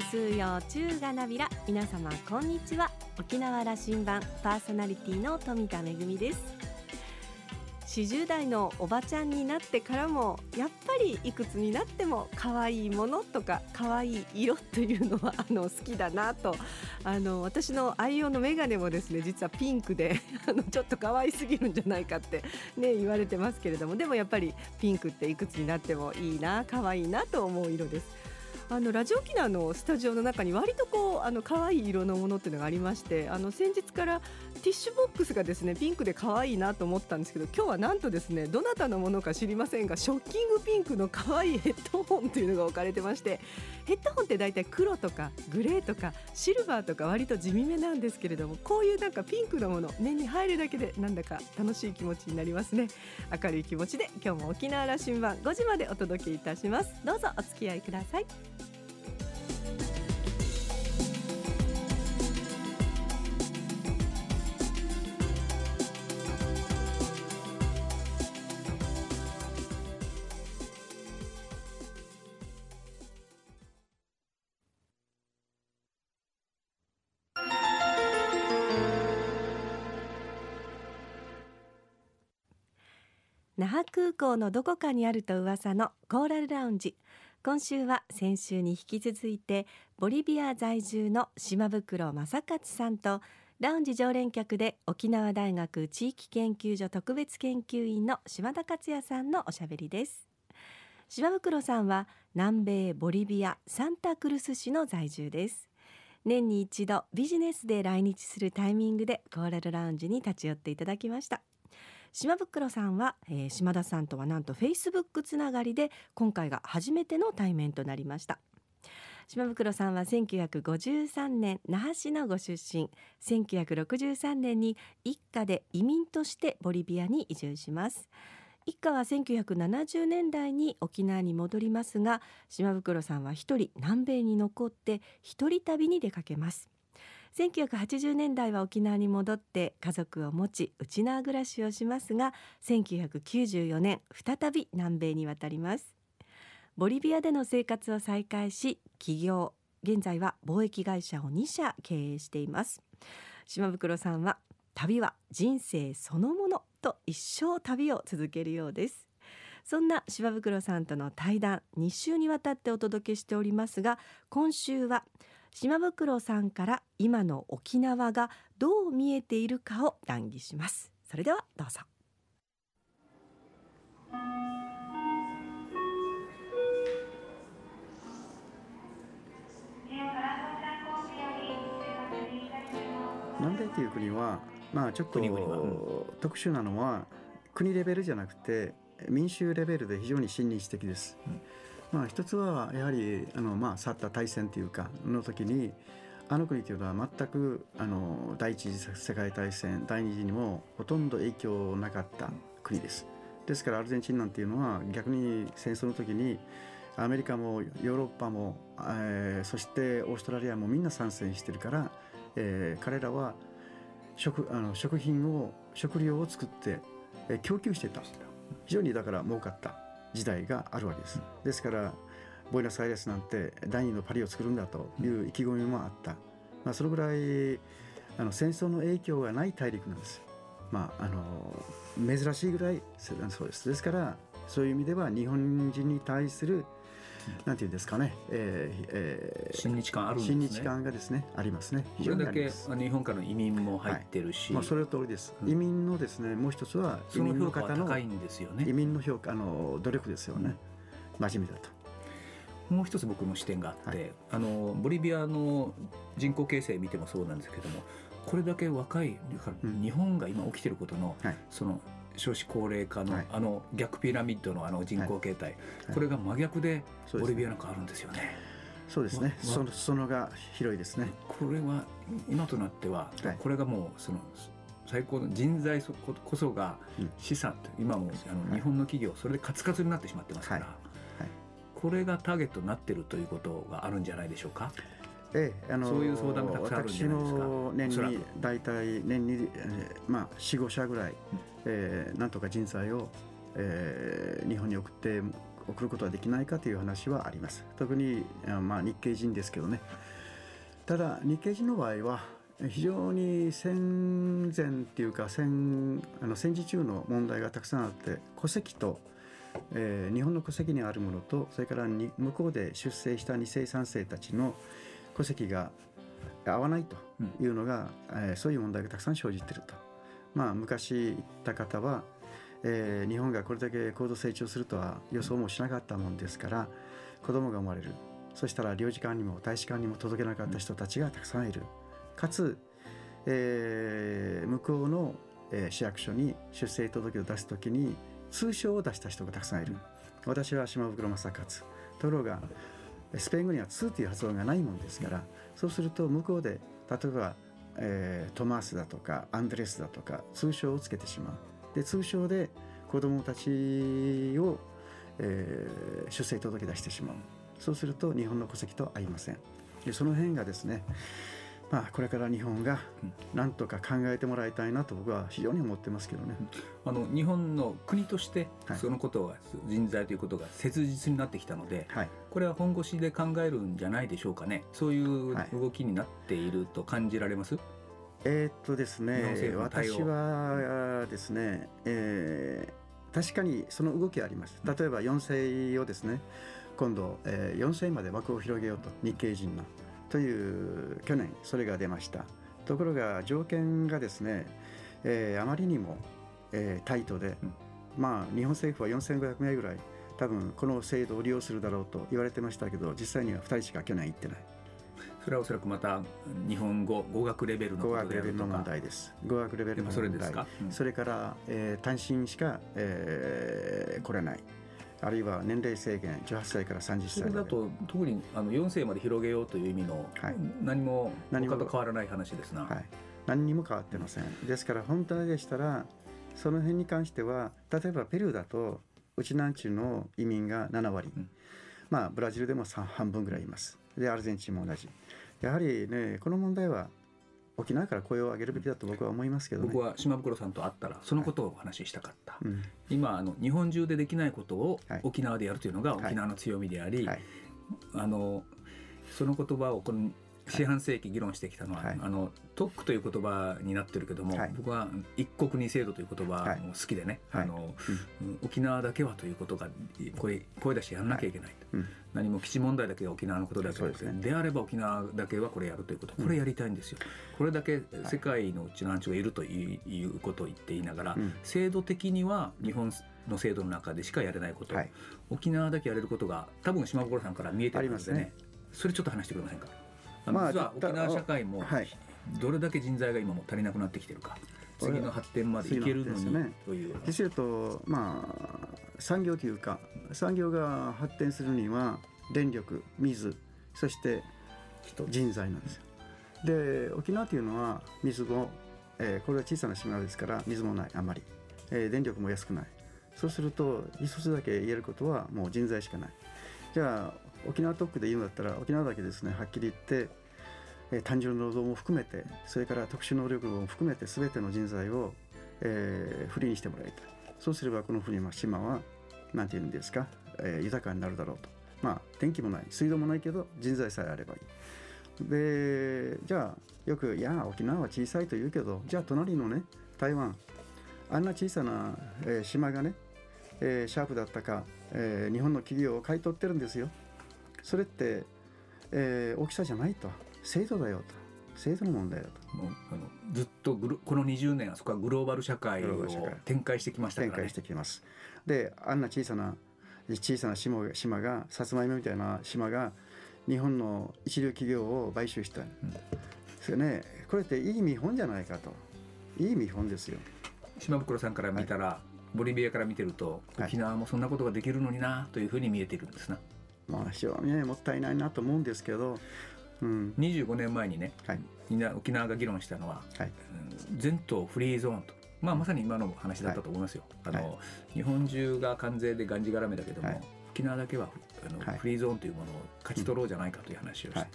複数用中がなびら。皆様こんにちは。沖縄羅針盤パーソナリティの富田恵です。40代のおばちゃんになってからもやっぱりいくつになっても可愛いものとか可愛い色というのは あの好きだなと。あの私の愛用の眼鏡もですね実はピンクで あのちょっと可愛すぎるんじゃないかって、ね、言われてますけれどもでもやっぱりピンクっていくつになってもいいな可愛いなと思う色です。あのラジオ沖縄のスタジオの中に割とこうあの可愛い色のものっていうのがありましてあの先日からティッシュボックスがですねピンクで可愛いなと思ったんですけど今日はなんとですねどなたのものか知りませんがショッキングピンクの可愛いヘッドホンというのが置かれてましてヘッドホンって大体黒とかグレーとかシルバーとか割と地味めなんですけれどもこういうなんかピンクのもの目に入るだけでなんだか楽しい気持ちになりますね。明るい気持ちで今日も沖縄羅針盤5時までお届けいたします。どうぞお付き合いください。那覇空港のどこかにあると噂のコーラルラウンジ今週は先週に引き続いてボリビア在住の島袋正勝さんとラウンジ常連客で沖縄大学地域研究所特別研究員の島田克也さんのおしゃべりです。島袋さんは南米ボリビアサンタクルス市の在住です。年に一度ビジネスで来日するタイミングでコーラルラウンジに立ち寄っていただきました。島袋さんは、えー、島田さんとはなんとフェイスブックつながりで今回が初めての対面となりました。島袋さんは1953年那覇市のご出身。1963年に一家で移民としてボリビアに移住します。一家は1970年代に沖縄に戻りますが島袋さんは一人南米に残って一人旅に出かけます。1980年代は沖縄に戻って家族を持ち内縄暮らしをしますが1994年再び南米に渡ります。ボリビアでの生活を再開し起業。現在は貿易会社を2社経営しています。島袋さんは旅は人生そのものと一生旅を続けるようです。そんな島袋さんとの対談2週にわたってお届けしておりますが今週は島袋さんから今の沖縄がどう見えているかを談義します。それではどうぞ。南米という国はまあちょっと特殊なのは国レベルじゃなくて民衆レベルで非常に親日的です。うんまあ、一つはやはりあの、まあ、去った大戦というかの時にあの国というのは全くあの第一次世界大戦第二次にもほとんど影響なかった国です。ですからアルゼンチンなんていうのは逆に戦争の時にアメリカもヨーロッパも、えー、そしてオーストラリアもみんな参戦してるから、えー、彼らは食あの食品を食料を作って、えー、供給してた非常にだから儲かった時代があるわけです。ですからボイナスアイレスなんて第二のパリを作るんだという意気込みもあった、まあ、そのぐらいあの戦争の影響がない大陸なんです。まあ、あの珍しいぐらいそうです。ですからそういう意味では日本人に対するなんていうんですかね、えーえー、親日感あるんですね。親日感がですねありますね。非常にあります。日本からの移民も入ってるし、はい、まあそれ通りです。移民のですねもう一つは移民の方の高いんですよね。移民の評価あの努力ですよね。うん、真面目だと。もう一つ僕の視点があって、はい、あのボリビアの人口形成見てもそうなんですけどもこれだけ若い日本が今起きてることの、はい、その少子高齢化の、はい、あの逆ピラミッドのあの人口形態、はい、これが真逆でボリビアなんかあるんですよね。そうですね。そのそのが広いですね。これは今となっては、これがもうその最高の人材ここそが資産と、うん、今もあの日本の企業それでカツカツになってしまってますから、これがターゲットになってるということがあるんじゃないでしょうか？ええ、あのそういう相談がたくさんあるんじゃないですか。私の年に大体年に、えー、まあ四五社ぐらい、えー、なんとか人材を、えー、日本に送って送ることはできないかという話はあります。特に、まあ、日系人ですけどね。ただ日系人の場合は非常に戦前っていうか戦あの戦時中の問題がたくさんあって戸籍と、えー、日本の戸籍にあるものとそれからに向こうで出生した2世3世たちの戸籍が合わないというのが、うん、えー、そういう問題がたくさん生じていると。まあ、昔言った方は、えー、日本がこれだけ高度成長するとは予想もしなかったもんですから子供が生まれるそしたら領事館にも大使館にも届けなかった人たちがたくさんいる。かつ、えー、向こうの、えー、市役所に出生届を出す時に通称を出した人がたくさんいる。私は島袋正勝。ところがスペイン語には2という発音がないもんですからそうすると向こうで例えば、えー、トマースだとかアンドレスだとか通称をつけてしまう。で通称で子どもたちを、えー、出生届け出してしまう。そうすると日本の戸籍と合いません。でその辺がですねまあ、これから日本がなんとか考えてもらいたいなと僕は非常に思ってますけどね。あの日本の国としてそのことが、人材ということが切実になってきたので、はい、これは本腰で考えるんじゃないでしょうかね。そういう動きになっていると感じられます、はい、えー、っとですね私はですね、えー、確かにその動きあります。例えば4世をですね今度、えー、4世まで枠を広げようと日系人の。という去年それが出ました。ところが条件がですね、えー、あまりにも、えー、タイトで、うん、まあ日本政府は4500名ぐらい多分この制度を利用するだろうと言われてましたけど実際には2人しか去年行ってない。それはおそらくまた日本語語学レベルの語学レベルの問題です。語学レベルの問題。それ,、うん、それから、えー、単身しか、えー、来れないあるいは年齢制限18歳から30歳それだと特にあの4世まで広げようという意味の、はい、何も他と変わらない話ですな、はい、何にも変わってません。ですから本当でしたらその辺に関しては例えばペルーだとうちなんちゅうの移民が7割、うん、まあブラジルでも半分ぐらいいます。でアルゼンチンも同じ。やはりねこの問題は沖縄から声を上げるべきだと僕は思いますけど、ね、僕は島袋さんと会ったらそのことをお話ししたかった、はいうん、今あの日本中でできないことを沖縄でやるというのが沖縄の強みであり、はい、あのその言葉をこの四半世紀議論してきたのは、はい、あの特区という言葉になってるけども、はい、僕は一国二制度という言葉も好きでね、はい、あの、うん、沖縄だけはということが声声出してやらなきゃいけないと、うん、何も基地問題だけが沖縄のことだけでで、ね、であれば沖縄だけはこれやるということこれやりたいんですよ、これだけ世界のうちの安がいるということを言っていながら、制度的には日本の制度の中でしかやれないこと、沖縄だけやれることが多分島袋さんから見えてるんですね、ね、それちょっと話してくれませんか？まあ、実は沖縄社会もどれだけ人材が今も足りなくなってきてるか、次の発展までいけるのに、ね、という。実るとまあ産業というか産業が発展するには電力水そして人。材なんですよ。で沖縄というのは水も、えー、これは小さな島ですから水もないあまり、えー、電力も安くない。そうすると一つだけ言えることはもう人材しかない。じゃあ沖縄特区で言うんだったら沖縄だけですねはっきり言って、えー、単純労働も含めてそれから特殊能力も含めて全ての人材を、えー、フリーにしてもらいたい。そうすればこの国の島は何て言うんですか、えー、豊かになるだろうと。まあ電気もない。水道もないけど人材さえあればいい。でじゃあよくいや沖縄は小さいと言うけどじゃあ隣のね台湾あんな小さな、えー、島がね、えー、シャープだったか、えー、日本の企業を買い取ってるんですよ。それって、えー、大きさじゃないと。制度だよと。制度の問題だと。もうあのずっとグこの20年あそこはグローバル社会を展開してきましたから、ね、展開してきます。であんな小さな小さな島島がさつまいもみたいな島が日本の一流企業を買収した、うん、それねこれっていい見本じゃないかと。いい見本ですよ。島袋さんから見たら、はい、ボリビアから見てると沖縄もそんなことができるのになというふうに見えているんですな、まあ非常にねもったいないなと思うんですけど、うん、25年前にね、はい、みんな沖縄が議論したのは、はい、全島フリーゾーンと。まあ、まさに今の話だったと思いますよ。はい、あの、はい、日本中が関税でがんじがらめだけども、はい、沖縄だけはあの、フリーゾーンというものを勝ち取ろうじゃないかという話をして、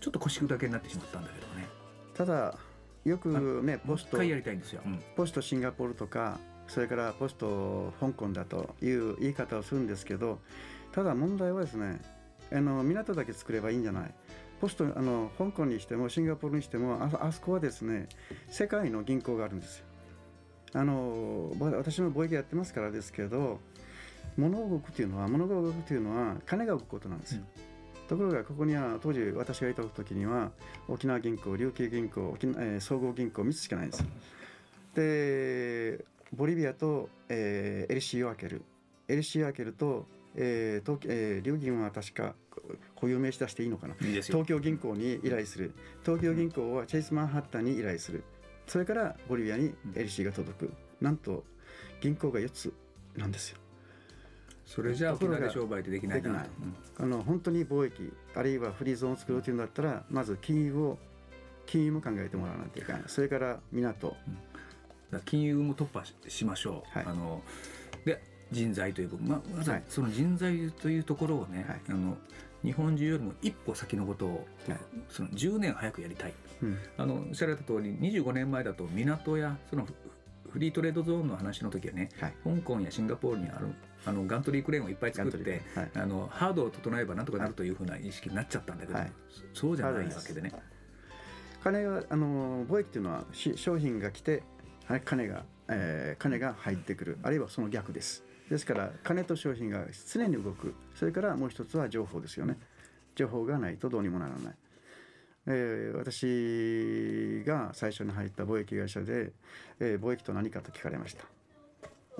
ちょっと腰砕けになってしまったんだけどね。ただよくねポストやりたいんですよ、うん、ポストシンガポールとかそれからポスト香港だという言い方をするんですけどただ問題はですねあの港だけ作ればいいんじゃないポストあの香港にしてもシンガポールにしてもああそこはですね世界の銀行があるんですよ。あの私も貿易やってますからですけど物を動くというのは物が動くというのは金が動くことなんですよ、うん。ところがここには当時私がいた時には沖縄銀行琉球銀行沖縄、えー、総合銀行3つしかないんです。でボリビアと、えー、LC を開ける。LC を開けるとえー東えー、両銀は確か固有名詞出していいのかな。いい東京銀行に依頼する。東京銀行はチェイスマンハッタンに依頼する。それからボリビアに LC が届く、なんと銀行が4つなんですよ。それじゃあ沖縄で商売ってできないない、うん、あの本当に貿易あるいはフリーゾーンを作ろうというんだったらまず金融を金融も考えてもらわないといけない。それから港、うん、金融も突破しましょう、はい、あので人材という部分、ままずその人材というところをね、はい、あの日本中よりも一歩先のことを、はい、その10年早くやりたい、うん、あのおっしゃられた通り25年前だと港やそのフリートレードゾーンの話の時はね、はい、香港やシンガポールにあるあのガントリークレーンをいっぱい作って、はい、あのハードを整えばなんとかなるというふうな意識になっちゃったんだけど、はい、そうじゃないわけでね。金があの貿易っていうのは商品が来て金が、えー、金が入ってくる。あるいはその逆です。ですから金と商品が常に動く。それからもう一つは情報ですよね。情報がないとどうにもならない。えー、私が最初に入った貿易会社で、えー、貿易と何かと聞かれました。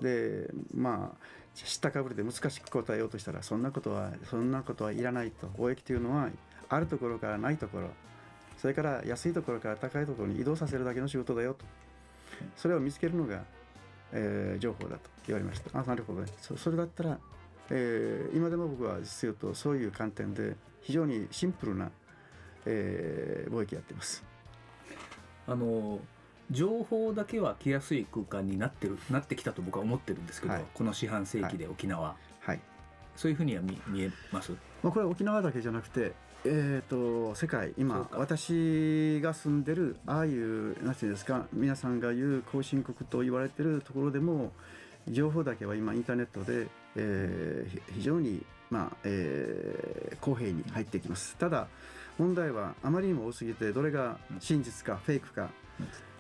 でまあ知ったかぶりで難しく答えようとしたらそんなことはそんなことはいらないと。貿易というのはあるところからないところ。それから安いところから高いところに移動させるだけの仕事だよと。それを見つけるのが、えー、情報だと言われました。あなるほどね。そそれだったら、えー、今でも僕は実言うとそういう観点で非常にシンプルなえー、貿易やってます。あの情報だけは来やすい空間になってるなってきたと僕は思ってるんですけど、はい、この四半世紀で沖縄、はい、はい、そういうふうには見見えます、まあ、これは沖縄だけじゃなくて、えーと、世界今私が住んでるああいう何て言うんですか皆さんが言う後進国と言われてるところでも情報だけは今インターネットで、えー、非常に、まあえー、公平に入ってきます。ただ問題はあまりにも多すぎてどれが真実かフェイクか、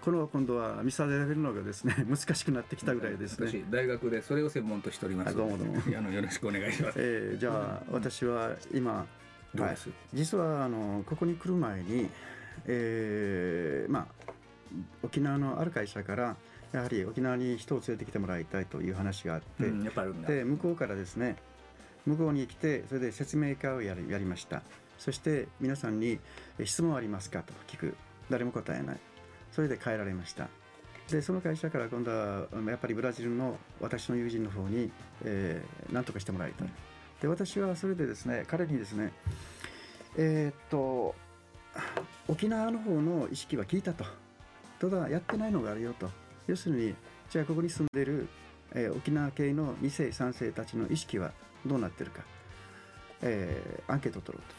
この今度は見定めるのがですね 難しくなってきたぐらいですね。大学でそれを専門としております。どうもどうも。あのよろしくお願いします。えー、じゃあ、私は今、はい、実はあのここに来る前に、えー、まあ沖縄のある会社からやはり沖縄に人を連れてきてもらいたいという話があって、うん、で向こうからですね向こうに来てそれで説明会をやりやりました。そして皆さんに質問ありますかと聞く。誰も答えない。それで帰られました。でその会社から今度はやっぱりブラジルの私の友人の方に、えー、何とかしてもらいたいで私はそれでですね彼にですねえー、っと沖縄の方の意識は聞いたと。ただやってないのがあるよと。要するにじゃあここに住んでいる、えー、沖縄系の2世3世たちの意識はどうなってるか、えー、アンケートを取ろう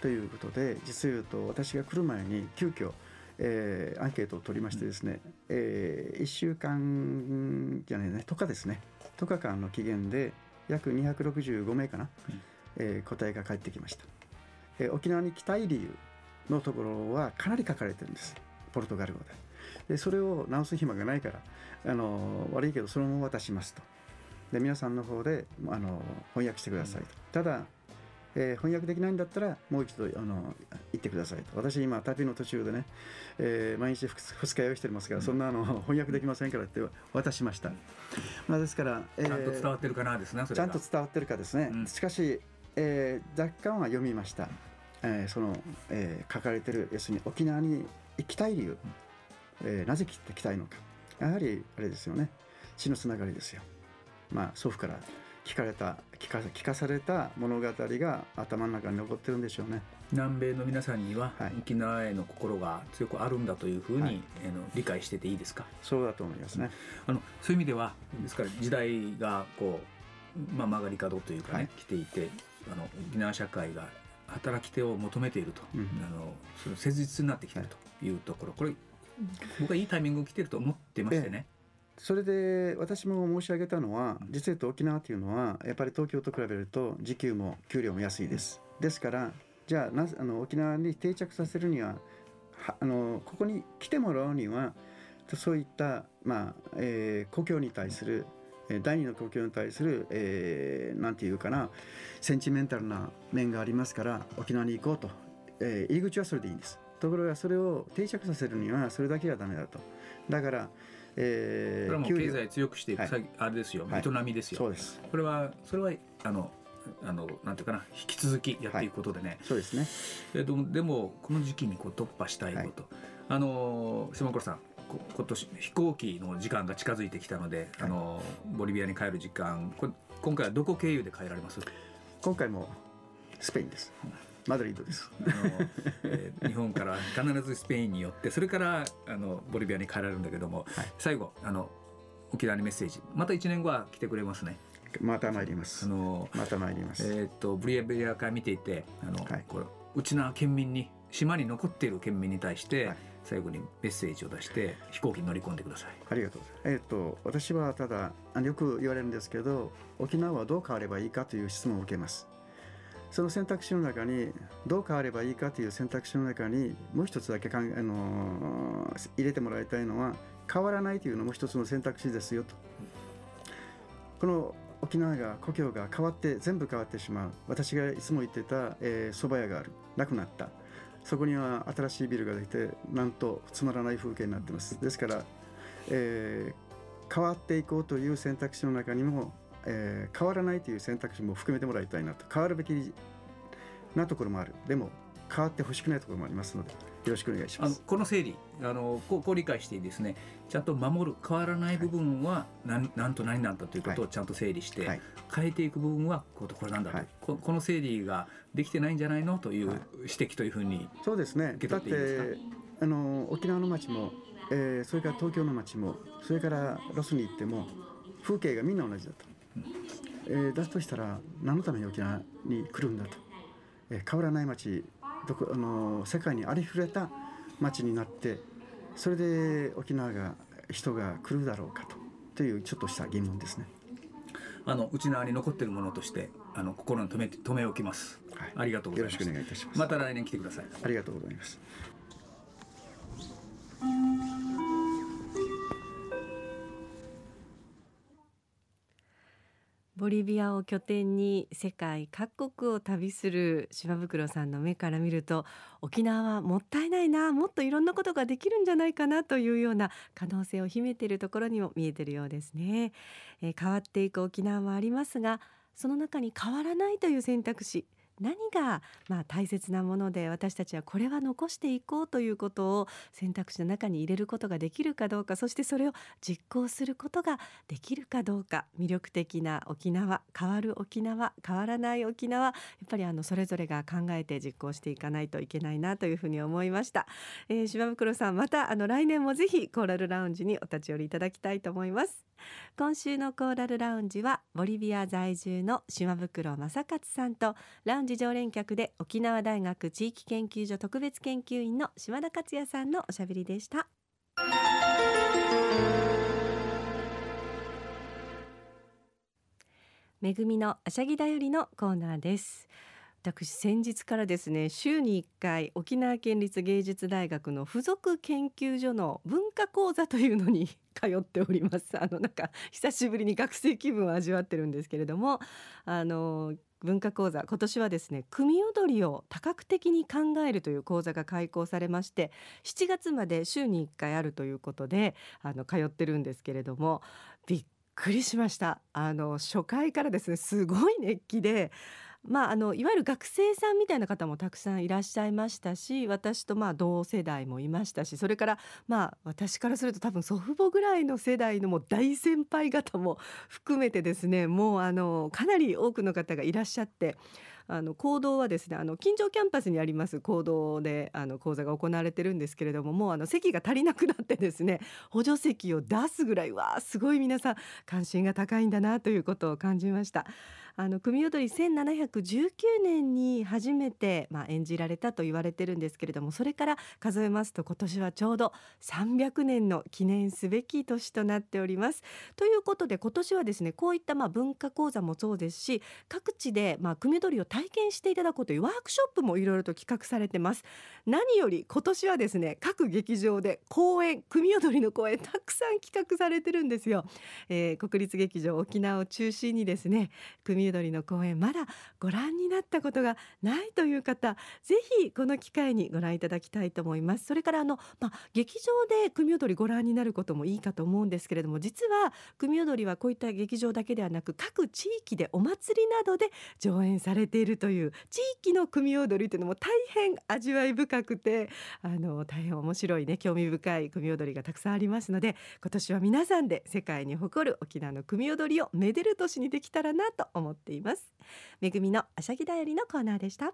と。ということで実を言うと私が来る前に急遽えー、アンケートを取りましてですね、えー、1週間じゃないね10日ですね。10日間の期限で約265名かな、うん、えー、答えが返ってきました、えー、沖縄に来たい理由のところはかなり書かれてるんです。ポルトガル語で。でそれを直す暇がないからあの悪いけどそのまま渡しますと。で皆さんの方であの翻訳してくださいと、ただえー、翻訳できないんだったらもう一度あの言ってくださいと。私今旅の途中でね、えー、毎日二日酔いしてますから、うん、そんなの翻訳できませんからって渡しました、まあ、ですから、えー、ちゃんと伝わってるかなですねちゃんと伝わってるかですね、うん、しかし、えー、若干は読みました、えー、その、えー、書かれてる要するに沖縄に行きたい理由、えー、なぜ来てきたいのか。やはりあれですよね。血のつながりですよ。まあ祖父から聞かれた聞か聞かされた物語が頭の中に残ってるんでしょうね。南米の皆さんには、沖縄への心が強くあるんだというふうに、はい、あの理解してていいですか？そうだと思いますね。あのそういう意味ではですから時代がこう、まあ、曲がり角というかね、はい、来ていてあの沖縄社会が働き手を求めていると、うん、あのその切実になってきているというところ。これ僕はいいタイミング来てると思ってましてね、それで私も申し上げたのは実は沖縄というのはやっぱり東京と比べると時給も給料も安いです。ですからじゃあなあの沖縄に定着させるにはあのここに来てもらうにはそういった、まあえー、故郷に対する第二の故郷に対する、えー、なんていうかなセンチメンタルな面がありますから沖縄に行こうと、えー、入り口はそれでいいんです。ところがそれを定着させるにはそれだけはダメだと。だからえー、これはもう経済強くしていく、はい、あれですよ、営みですよ。そうです。これはそれはあのあのなんていうかな引き続きやっていくことでね、はい、そうですね。えでもでもこの時期にこう突破したいこと、はい、あの島倉さん今年飛行機の時間が近づいてきたので、はい、あのボリビアに帰る時間こ今回はどこ経由で帰られます？今回もスペインです、マドリードですあの、えー、日本から必ずスペインによってそれからあのボリビアに帰られるんだけども、はい、最後あの沖縄にメッセージまた1年後は来てくれますねまた参ります。あのまた参ります。えっ、とブリアブリアから見ていて、あの、はい、これ内縄県民に島に残っている県民に対して、はい、最後にメッセージを出して飛行機に乗り込んでください。ありがとうえっ、ー、と私はただよく言われるんですけど、沖縄はどう変わればいいかという質問を受けます。その選択肢の中にどう変わればいいかという選択肢の中にもう一つだけかん、あのー、入れてもらいたいのは変わらないというのも一つの選択肢ですよと。この沖縄が故郷が変わって全部変わってしまう。私がいつも言ってた、えー、蕎麦屋がある。なくなった。そこには新しいビルができてなんとつまらない風景になってます。ですから、えー、変わっていこうという選択肢の中にも、えー、変わらないという選択肢も含めてもらいたいなと。変わるべきなところもある。でも変わってほしくないところもありますのでよろしくお願いします。この整理あのこうこう理解していいですね。ちゃんと守る変わらない部分は何,、なんと何なんだということをちゃんと整理して、はい、変えていく部分はここれなんだと、はい、ここの整理ができてないんじゃないの？という指摘というふうにそうですね。だってあの沖縄の町も、えー、それから東京の町もそれからロスに行っても風景がみんな同じだと、うん、えー、だとしたら何のために沖縄に来るんだと、えー、変わらない町どこあの世界にありふれた町になってそれで沖縄が人が来るだろうかと。というちょっとした疑問ですね。あの内縄に残っているものとしてあの心に留めて留め置きます、はい、ありがとうございます。よろしくお願いいたします。また来年来てください。ありがとうございますボリビアを拠点に世界各国を旅する島袋さんの目から見ると沖縄はもったいないなもっといろんなことができるんじゃないかなというような可能性を秘めているところにも見えているようですね、えー、変わっていく沖縄はありますがその中に変わらないという選択肢。何がまあ大切なもので私たちはこれは残していこうということを選択肢の中に入れることができるかどうかそしてそれを実行することができるかどうか魅力的な沖縄変わる沖縄変わらない沖縄やっぱりあのそれぞれが考えて実行していかないといけないなというふうに思いました、えー、島袋さんまたあの来年もぜひコーラルラウンジにお立ち寄りいただきたいと思います。今週のコーラルラウンジはボリビア在住の島袋正勝さんとラウンジ常連客で沖縄大学地域研究所特別研究員の島田克也さんのおしゃべりでした。めぐみのあしゃぎだよりのコーナーです。私先日からですね週に1回沖縄県立芸術大学の附属研究所の文化講座というのに 通っております。あのなんか久しぶりに学生気分を味わってるんですけれどもあの文化講座今年はですね組踊りを多角的に考えるという講座が開講されまして7月まで週に1回あるということであの通ってるんですけれどもびっくりしました。あの初回からですねすごい熱気でまあ、あのいわゆる学生さんみたいな方もたくさんいらっしゃいましたし私とまあ同世代もいましたしそれからまあ私からすると多分祖父母ぐらいの世代のもう大先輩方も含めてですねもうあのかなり多くの方がいらっしゃってあの講堂はですねあの近所キャンパスにあります講堂であの講座が行われてるんですけれどももうあの席が足りなくなってですね補助席を出すぐらいわあすごい皆さん関心が高いんだなということを感じました。あの組踊り1719年に初めて、まあ、演じられたと言われてるんですけれどもそれから数えますと今年はちょうど300年の記念すべき年となっております。ということで今年はですねこういったまあ文化講座もそうですし各地でまあ組踊りを体験していただこうというワークショップもいろいろと企画されてます。何より今年はですね各劇場で公演組踊りの公演たくさん企画されてるんですよ。えー、国立劇場沖縄を中心にですね組踊りの公演まだご覧になったことがないという方ぜひこの機会にご覧いただきたいと思います。それからあの、まあ、劇場で組踊りご覧になることもいいかと思うんですけれども実は組踊りはこういった劇場だけではなく各地域でお祭りなどで上演されているという地域の組踊りというのも大変味わい深くてあの大変面白いね興味深い組踊りがたくさんありますので今年は皆さんで世界に誇る沖縄の組踊りをめでる年にできたらなと思ってっています。めぐみのあしゃぎだよりのコーナーでした。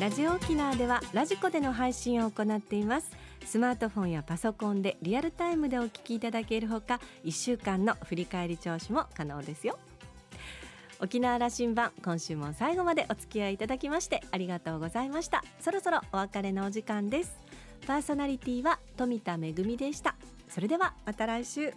ラジオ沖縄ではラジコでの配信を行っています。スマートフォンやパソコンでリアルタイムでお聞きいただけるほか1週間の振り返り聴取も可能ですよ。沖縄羅針盤今週も最後までお付き合いいただきましてありがとうございました。そろそろお別れのお時間です。パーソナリティは富田恵でした。それではまた来週。